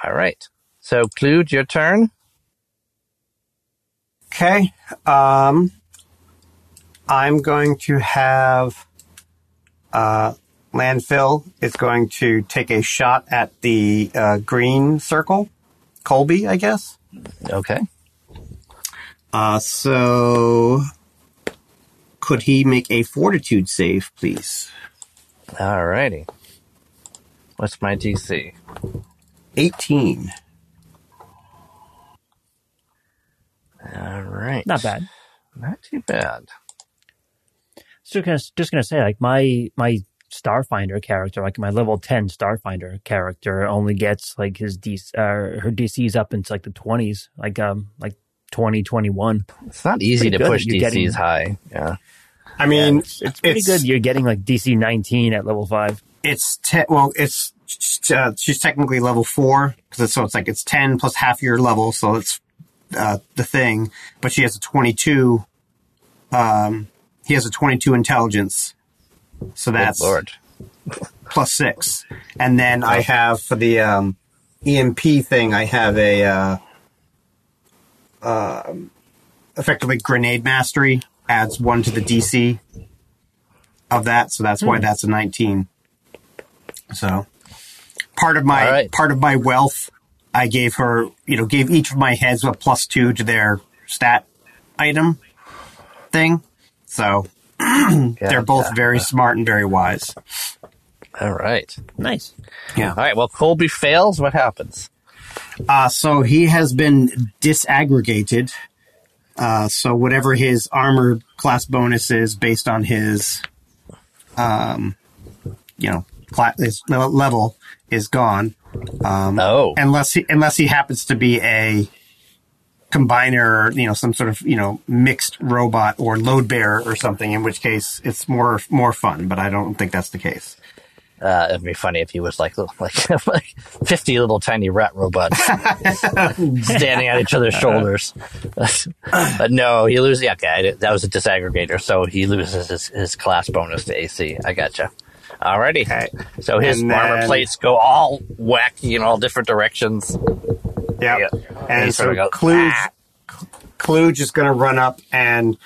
All right. So, Kluge, your turn. Okay. Um, I'm going to have uh, landfill is going to take a shot at the uh, green circle, Colby, I guess. Okay. Uh, so could he make a fortitude save, please? All righty. What's my DC? 18. All right. Not bad. Not too bad. So gonna, just gonna say, like my my Starfinder character, like my level ten Starfinder character, only gets like his DC, uh, her DC's up into like the twenties, like um like twenty twenty one. It's not easy Pretty to push DCs getting- high. Yeah. I mean, It's pretty good. You're getting like DC nineteen at level five. It's ten. well, it's uh, she's technically level four because it's, so it's like it's ten plus half your level, so it's uh, the thing. But she has a twenty-two. Um, he has a twenty-two intelligence, so Good that's Lord. plus six. And then I have for the um, EMP thing, I have a uh, um effectively grenade mastery adds one to the DC of that, so that's why that's a nineteen. So part of my right. part of my wealth, I gave her, you know, gave each of my heads a plus two to their stat item thing. So they're both Gotcha. very smart and very wise. All right. Nice. Yeah. All right. Well, Colby fails. What happens? Uh, so he has been disaggregated. Uh, so whatever his armor class bonus is based on his, um, you know, cla his level is gone. Um, Oh. unless he unless he happens to be a combiner or you know some sort of you know mixed robot or load bearer or something. In which case, it's more more fun. But I don't think that's the case. Uh, it'd be funny if he was like like like fifty little tiny rat robots standing on each other's shoulders. but no, he loses. Yeah, okay, that was a disaggregator, so he loses his, his class bonus to AC. I gotcha. Alrighty. Okay. So his And armor then- plates go all wacky in all different directions. Yeah. Yeah. And He so goes, Kluge, "Ah." Kluge is going to run up and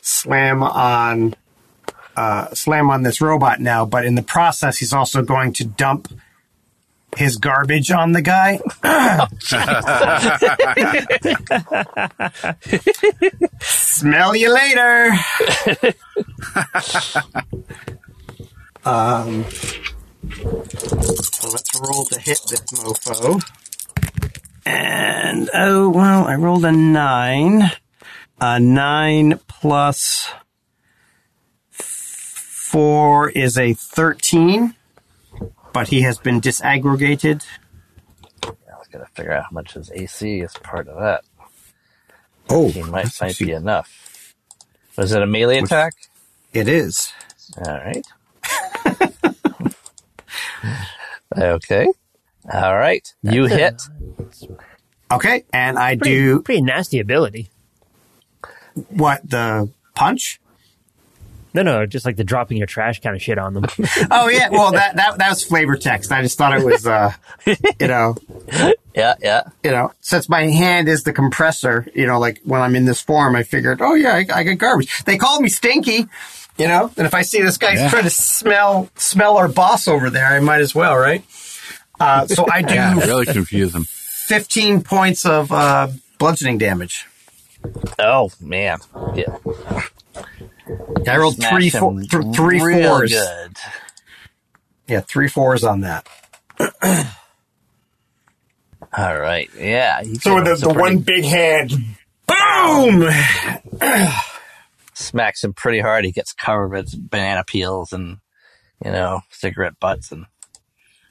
slam on uh, slam on this robot now, but in the process, he's also going to dump his garbage on the guy. Smell you later. um, so let's roll to hit this mofo. And oh well, I rolled a nine. A nine plus four is a thirteen, but he has been disaggregated. I was gonna figure out how much his AC is part of that. Oh, He might might be enough. Was it a melee attack? it is. All right. Okay. All right. You hit. Okay, and I Pretty, do pretty nasty ability. what the punch. No, no, just like the dropping your trash kind of shit on them. Oh yeah, well that that that was flavor text. I just thought it was, uh, you know, Yeah, yeah. you know, since my hand is the compressor, you know, like when I'm in this form, I figured, oh yeah, I, I get garbage. They called me stinky, you know, and if I see this guy Yeah. trying to smell smell our boss over there, I might as well, right? Uh, so I do Yeah, really confuse him. 15 points of uh, bludgeoning damage. Oh man. Yeah. I rolled Smash three, four, th- three real fours. Good. Yeah, three fours on that. All right. Yeah. So gave the, the pretty- one big hand, boom! smacks him pretty hard. He gets covered with banana peels and you know cigarette butts and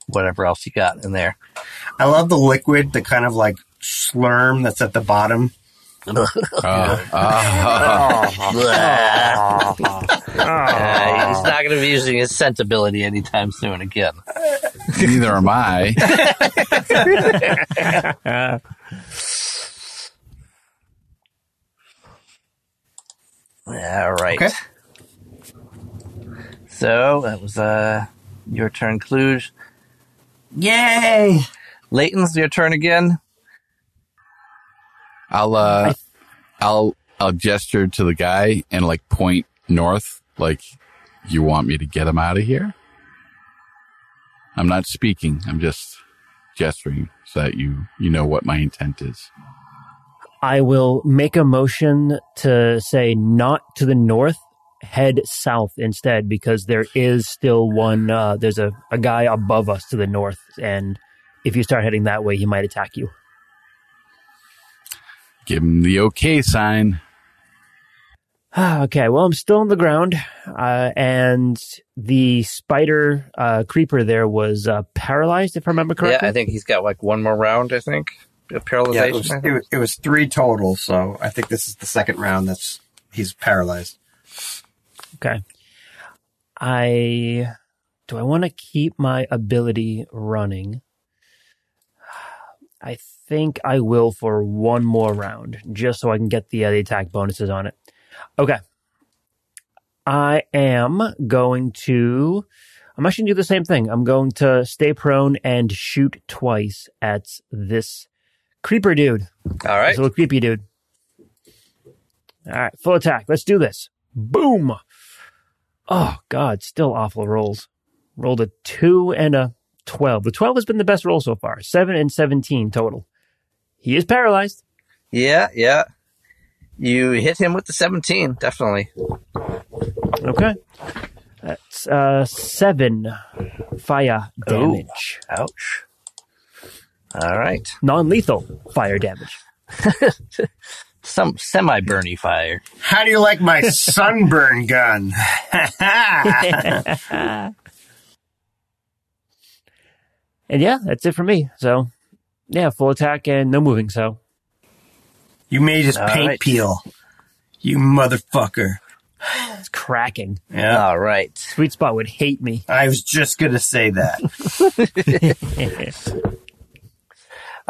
whatever else you got in there. I love the liquid, the kind of like slurm that's at the bottom. Uh, uh, Uh, he's not going to be using his scent ability anytime soon again. neither am I. All right. Okay. So that was uh your turn, Kluge. Yay! Layton's your turn again. I'll uh, I'll I'll gesture to the guy and like point north, like you want me to get him out of here. I'm not speaking. I'm just gesturing so that you you know what my intent is. I will make a motion to say not to the north, head south instead, because there is still one. Uh, there's a, a guy above us to the north, and if you start heading that way, he might attack you. Give him the okay sign. okay, well, I'm still on the ground, uh, and the spider uh, creeper there was uh, paralyzed, if I remember correctly. Yeah, I think he's got like one more round. I think of Yeah, it was, it, was, it was three total, so I think this is the second round that's he's paralyzed. Okay. I do I want to keep my ability running? I think I will for one more round, just so I can get the, uh, the attack bonuses on it. Okay. I am going to. I'm actually going to do the same thing. I'm going to stay prone and shoot twice at this creeper dude. All right. This little creepy dude. All right, full attack. Let's do this. Boom. Oh God, still awful rolls. Rolled a two and a twelve. The twelve has been the best roll so far. Seven and seventeen total. He is paralyzed. Yeah, yeah. You hit him with the 17, definitely. Okay. That's uh seven fire damage. Ouch. All right. Non-lethal fire damage. Some semi burny fire. How do you like my sunburn gun? And yeah, that's it for me. So yeah, full attack and no moving. So You made his All paint right. peel. You motherfucker. It's cracking. Yeah. All right. Sweet spot would hate me. I was just gonna say that.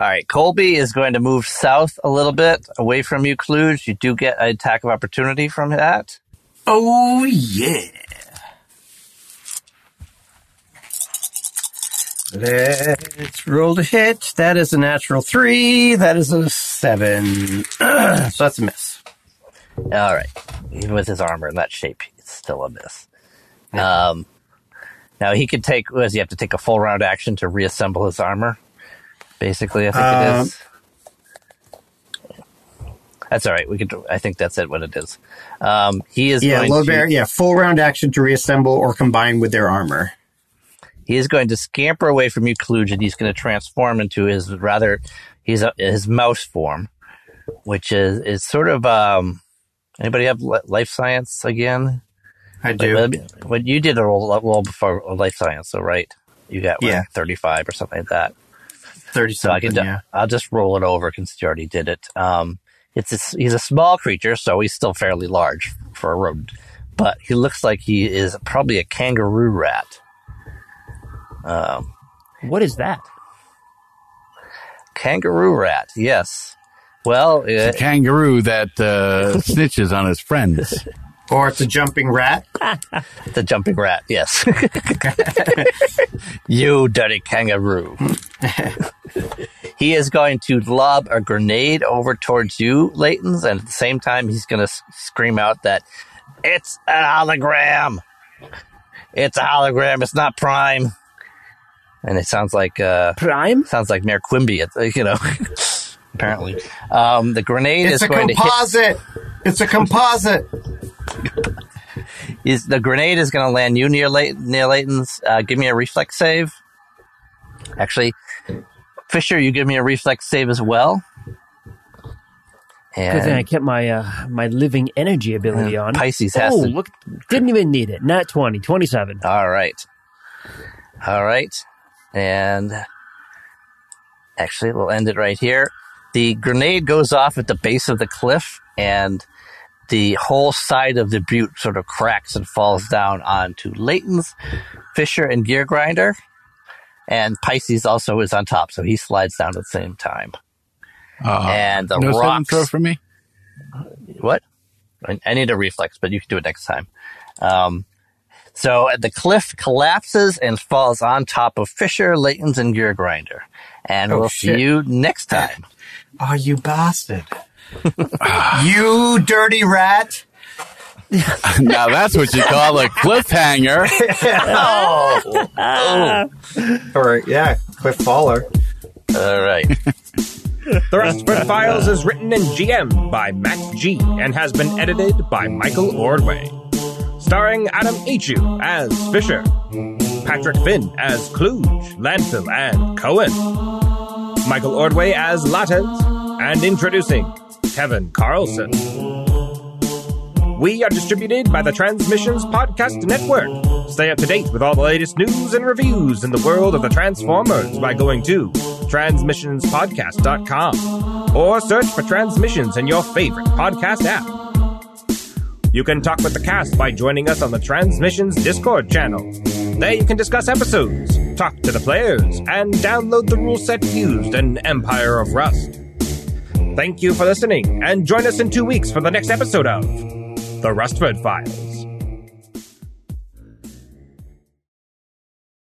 All right. Colby is going to move south a little bit away from you, Kluge. You do get an attack of opportunity from that. oh yeah. Let's roll to hit. That is a natural three. That is a seven. so that's a miss. All right. Even with his armor in that shape, it's still a miss. Um, now he could take. Does he have to take a full round action to reassemble his armor? Basically, I think it Um, is. That's all right. We could. I think that's it. What it is. Um, he is Yeah, going low to, bear. Yeah, full round action to reassemble or combine with their armor. He is going to scamper away from you, Kluge, and he's going to transform into his rather. He's a, his mouse form, which is is sort of. Um, anybody have life science again? I do. What, you did a roll, roll before life science, so right? You got Yeah. thirty five or something like that. Thirty So I can, yeah. I'll just roll it over since you already did it. Um, it's a, he's a small creature, so he's still fairly large for a rodent, but he looks like he is probably a kangaroo rat. Um, What is that? kangaroo rat, yes. Well, It's a kangaroo that uh, snitches on his friends. Or it's a jumping rat. the jumping rat, yes. you dirty kangaroo. he is going to lob a grenade over towards you, Laytons, and at the same time, he's going to scream out that it's a hologram. It's a hologram. It's not prime. And it sounds like uh, Prime? sounds like Mayor Quimby. It's, you know, apparently, um, the grenade It's is a going to hit. Composite. It's a composite. Is the grenade is going to land you near Lay- near Layton's? Uh, give me a reflex save. Actually, Fisher, you give me a reflex save as well. Good thing I kept my uh, my living energy ability on. Pisces has oh, to- look, didn't even need it. Not 20, 27. all right, all right, and actually, we'll end it right here. The grenade goes off at the base of the cliff, and the whole side of the butte sort of cracks and falls down onto Layton's, Fisher, and Gear Grinder. And Pisces also is on top, so he slides down at the same time. Uh, and the no saving rocks. throw for me. What? I, I need a reflex, but you can do it next time. Um, so the cliff collapses and falls on top of Fisher, Layton's, and Gear Grinder. And Oh, we'll shit. see you next time. Oh, you bastard. You dirty rat. now that's what you call a cliffhanger. Oh, Or, yeah, cliff faller. All right. The Rustford Files is written and GM'd by Matt G and has been edited by Michael Ordway. Starring Adam Ichu as Fisher, Patrick Finn as Kluge, Landfill, and Cohen, Michael Ordway as Lattes, and introducing Kevin Carlson. We are distributed by the Transmissions Podcast Network. Stay up to date with all the latest news and reviews in the world of the Transformers by going to transmissionspodcast.com or search for Transmissions in your favorite podcast app. You can talk with the cast by joining us on the Transmissions Discord channel. There you can discuss episodes, talk to the players, and download the rule set used in Empire of Rust. Thank you for listening, and join us in two weeks for the next episode of The Rustford Files.